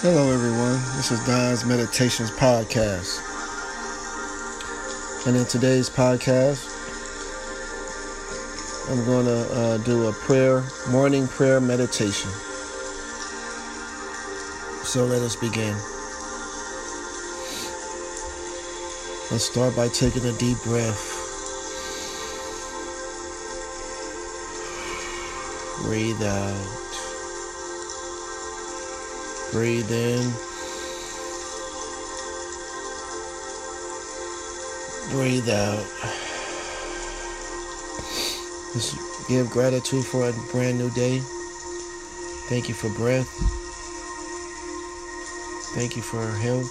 Hello, everyone. This is Don's Meditations Podcast. And in today's podcast, I'm going to uh, do a prayer, morning prayer meditation. So let us begin. Let's start by taking a deep breath. Breathe out. Breathe in. Breathe out. Just give gratitude for a brand new day. Thank you for breath. Thank you for health.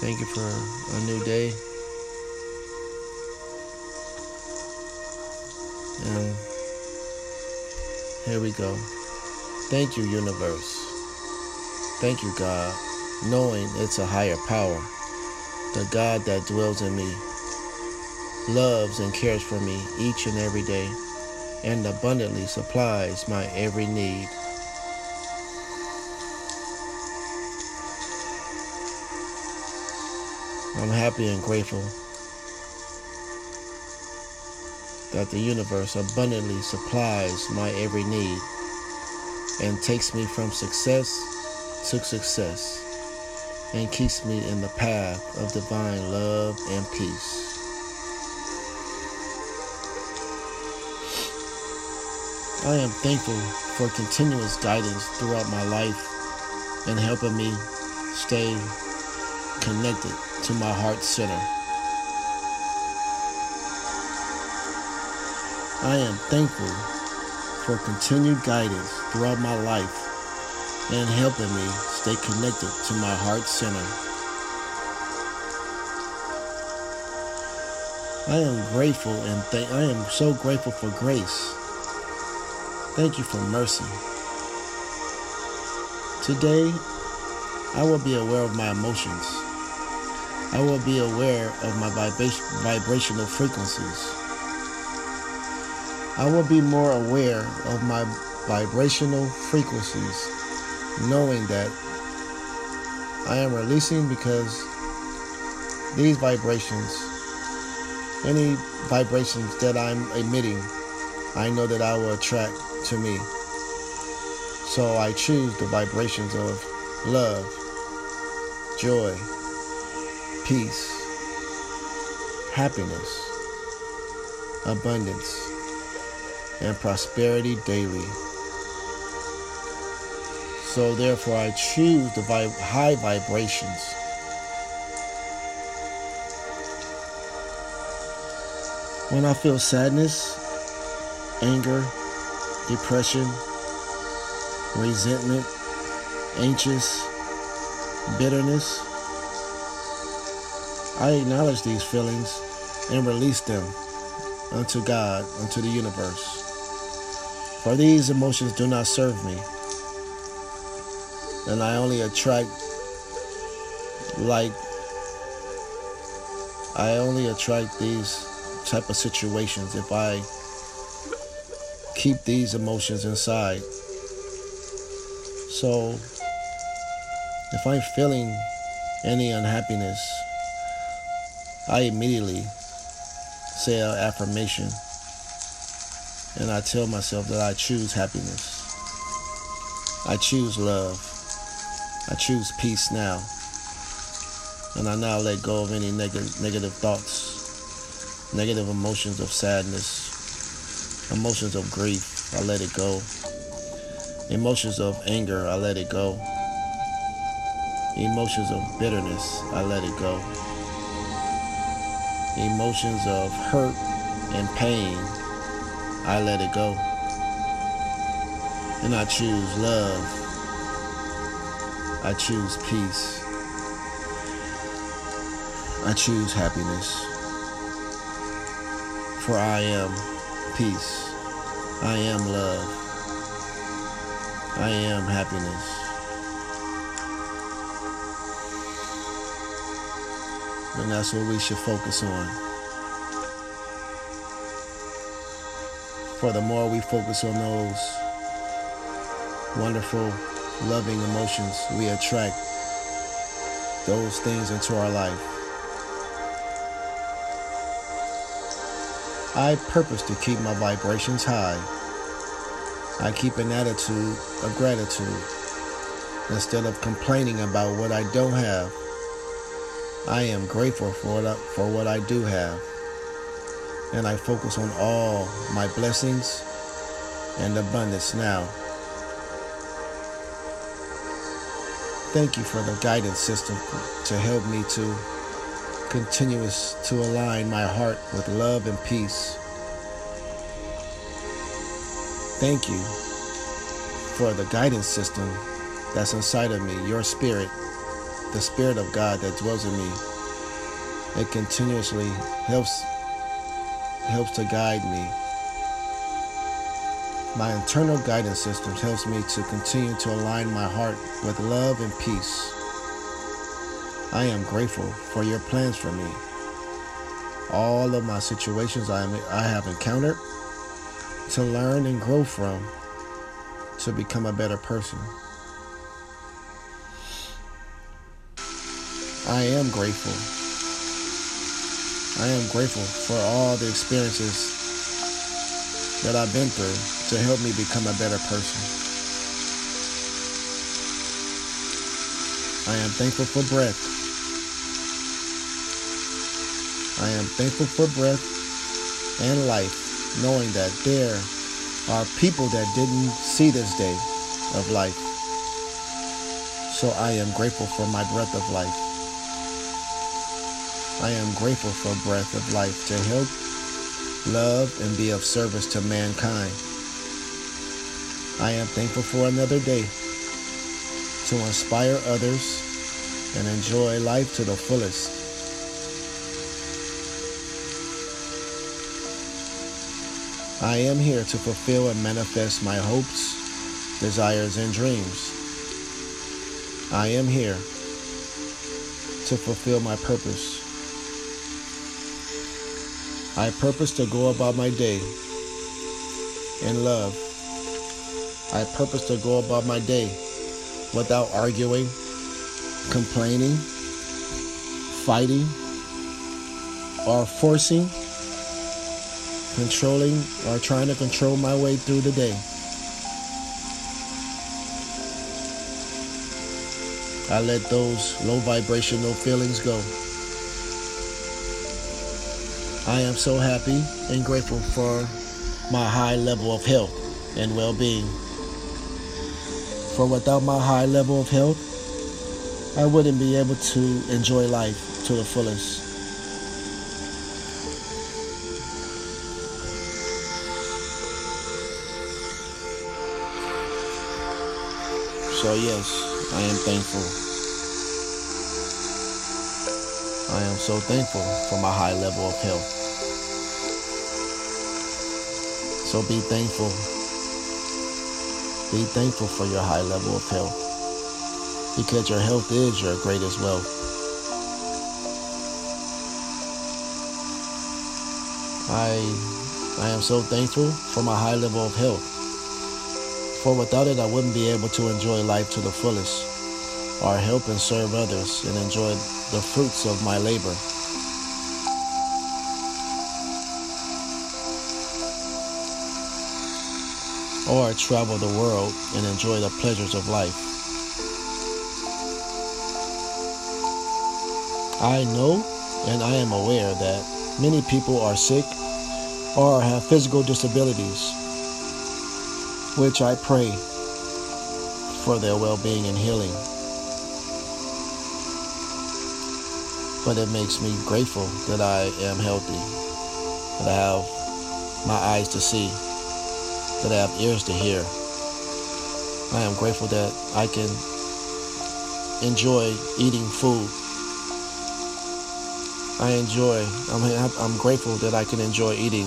Thank you for a new day. And here we go. Thank you, universe. Thank you, God, knowing it's a higher power. The God that dwells in me loves and cares for me each and every day and abundantly supplies my every need. I'm happy and grateful that the universe abundantly supplies my every need and takes me from success to success and keeps me in the path of divine love and peace. I am thankful for continuous guidance throughout my life and helping me stay connected to my heart center. I am thankful for continued guidance throughout my life and helping me stay connected to my heart center. I am grateful and th- I am so grateful for grace. Thank you for mercy. Today, I will be aware of my emotions. I will be aware of my vibra- vibrational frequencies. I will be more aware of my vibrational frequencies knowing that I am releasing because these vibrations, any vibrations that I'm emitting, I know that I will attract to me. So I choose the vibrations of love, joy, peace, happiness, abundance, and prosperity daily. So therefore, I choose the high vibrations. When I feel sadness, anger, depression, resentment, anxious, bitterness, I acknowledge these feelings and release them unto God, unto the universe. For these emotions do not serve me and I only attract like I only attract these type of situations if I keep these emotions inside. So if I'm feeling any unhappiness, I immediately say an affirmation and I tell myself that I choose happiness. I choose love. I choose peace now. And I now let go of any neg- negative thoughts, negative emotions of sadness, emotions of grief. I let it go. Emotions of anger, I let it go. Emotions of bitterness, I let it go. Emotions of hurt and pain, I let it go. And I choose love I choose peace. I choose happiness. For I am peace. I am love. I am happiness. And that's what we should focus on. For the more we focus on those wonderful loving emotions, we attract those things into our life. I purpose to keep my vibrations high. I keep an attitude of gratitude instead of complaining about what I don't have. I am grateful for what for what I do have. And I focus on all my blessings and abundance now. Thank you for the guidance system to help me to continuous to align my heart with love and peace. Thank you for the guidance system that's inside of me, your spirit, the spirit of God that dwells in me. It continuously helps helps to guide me. My internal guidance system helps me to continue to align my heart with love and peace. I am grateful for your plans for me. All of my situations I, am, I have encountered to learn and grow from to become a better person. I am grateful. I am grateful for all the experiences that I've been through to help me become a better person. I am thankful for breath. I am thankful for breath and life, knowing that there are people that didn't see this day of life. So I am grateful for my breath of life. I am grateful for breath of life to help, love, and be of service to mankind. I am thankful for another day to inspire others and enjoy life to the fullest. I am here to fulfill and manifest my hopes, desires, and dreams. I am here to fulfill my purpose. I purpose to go about my day in love. I purpose to go about my day without arguing, complaining, fighting, or forcing controlling or trying to control my way through the day. I let those low vibrational feelings go. I am so happy and grateful for my high level of health and well being. For without my high level of health, I wouldn't be able to enjoy life to the fullest. So, yes, I am thankful. I am so thankful for my high level of health. So, be thankful. Be thankful for your high level of health because your health is your greatest wealth. I, I am so thankful for my high level of health for without it, I wouldn't be able to enjoy life to the fullest, or help and serve others and enjoy the fruits of my labor. Or travel the world and enjoy the pleasures of life. I know and I am aware that many people are sick or have physical disabilities which I pray for their well being and healing. But it makes me grateful that I am healthy, that I have my eyes to see, that I have ears to hear. I am grateful that I can enjoy eating food. I enjoy, I'm, I'm grateful that I can enjoy eating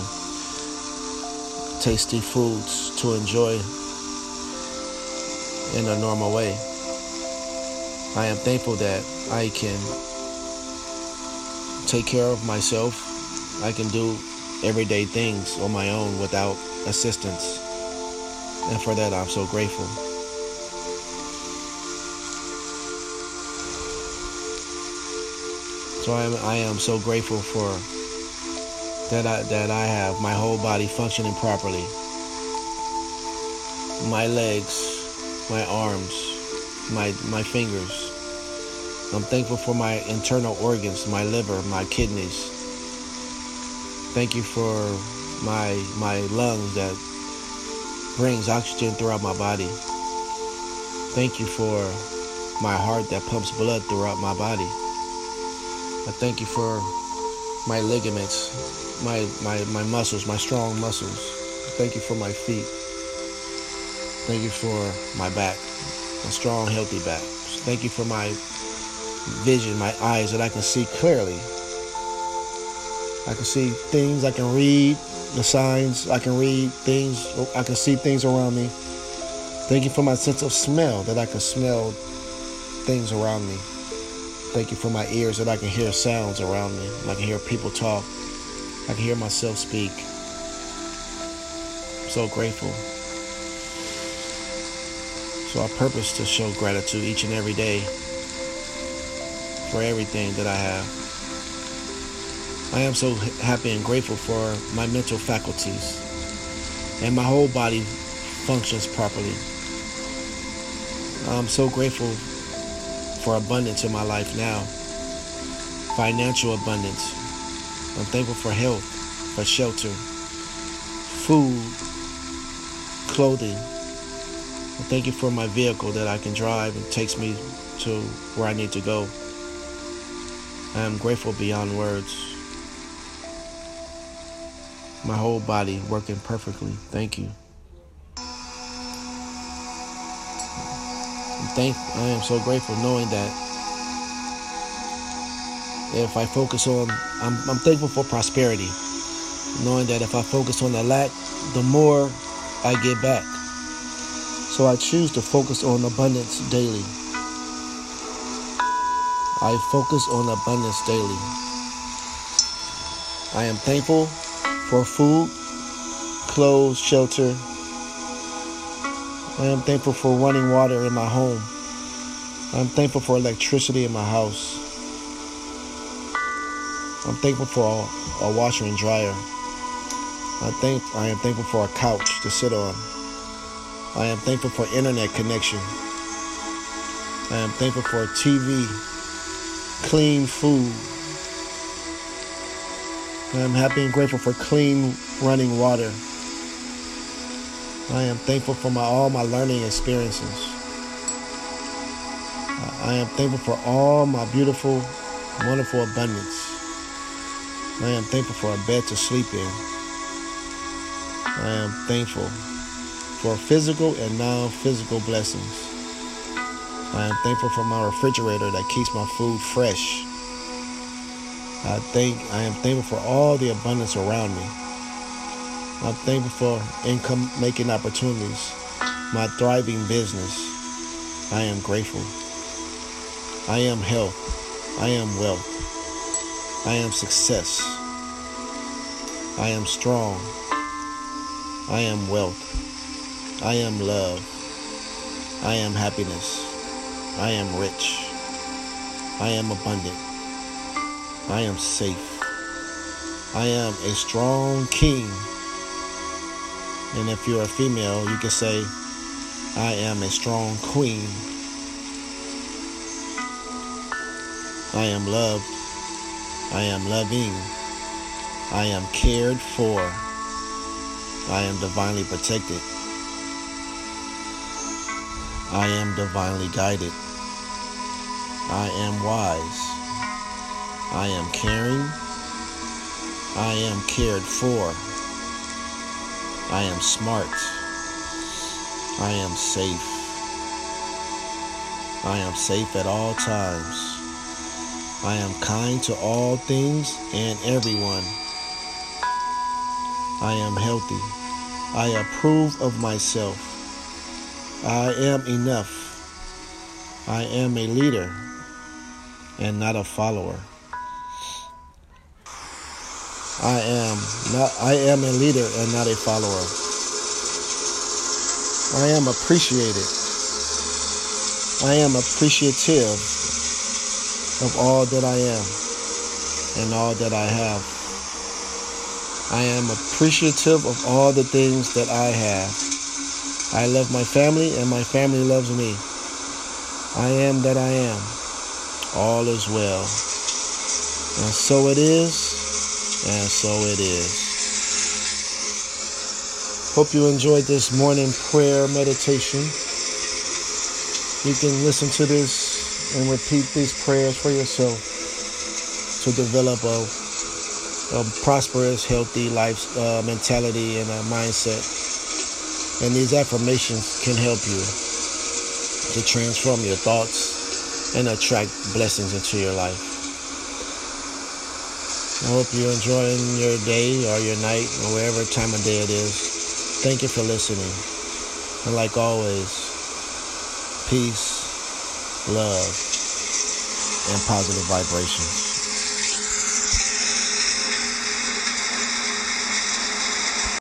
tasty foods to enjoy in a normal way. I am thankful that I can take care of myself. I can do everyday things on my own without assistance. And for that, I'm so grateful. So I am, I am so grateful for that I, that I have my whole body functioning properly. My legs, my arms, my, my fingers. I'm thankful for my internal organs, my liver, my kidneys. Thank you for my my lungs that brings oxygen throughout my body. Thank you for my heart that pumps blood throughout my body. I thank you for my ligaments, my, my, my muscles, my strong muscles. Thank you for my feet. Thank you for my back, my strong, healthy back. Thank you for my vision, my eyes that I can see clearly. I can see things, I can read the signs, I can read things, I can see things around me. Thank you for my sense of smell that I can smell things around me. Thank you for my ears that I can hear sounds around me. I can hear people talk. I can hear myself speak. I'm so grateful. So I purpose to show gratitude each and every day for everything that I have. I am so happy and grateful for my mental faculties and my whole body functions properly. I'm so grateful for abundance in my life now. Financial abundance. I'm thankful for health, for shelter, food, clothing. I thank you for my vehicle that I can drive and takes me to where I need to go. I am grateful beyond words. My whole body working perfectly. Thank you. thank I am so grateful knowing that if I focus on I'm, I'm thankful for prosperity knowing that if I focus on the lack the more I get back so I choose to focus on abundance daily I focus on abundance daily I am thankful for food clothes shelter I am thankful for running water in my home. I'm thankful for electricity in my house. I'm thankful for a, washer and dryer. I think I am thankful for a couch to sit on. I am thankful for internet connection. I am thankful for TV, clean food. I am happy and grateful for clean running water. I am thankful for my, all my learning experiences. I am thankful for all my beautiful, wonderful abundance. I am thankful for a bed to sleep in. I am thankful for physical and non physical blessings. I am thankful for my refrigerator that keeps my food fresh. I think I am thankful for all the abundance around me. I'm thankful for income making opportunities, my thriving business. I am grateful. I am health. I am wealth. I am success. I am strong. I am wealth. I am love. I am happiness. I am rich. I am abundant. I am safe. I am a strong king and if you're a female, you can say, I am a strong queen. I am loved. I am loving. I am cared for. I am divinely protected. I am divinely guided. I am wise. I am caring. I am cared for. I am smart. I am safe. I am safe at all times. I am kind to all things and everyone. I am healthy. I approve of myself. I am enough. I am a leader and not a follower. I am not I am a leader and not a follower. I am appreciated. I am appreciative of all that I am. and all that I have. I am appreciative of all the things that I have. I love my family and my family loves me. I am that I am. All is well. And so it is, and so it is. Hope you enjoyed this morning prayer meditation. You can listen to this and repeat these prayers for yourself to develop a, a prosperous, healthy life uh, mentality and a mindset. And these affirmations can help you to transform your thoughts and attract blessings into your life. I hope you're enjoying your day or your night or wherever time of day it is. Thank you for listening. And like always, peace, love, and positive vibrations.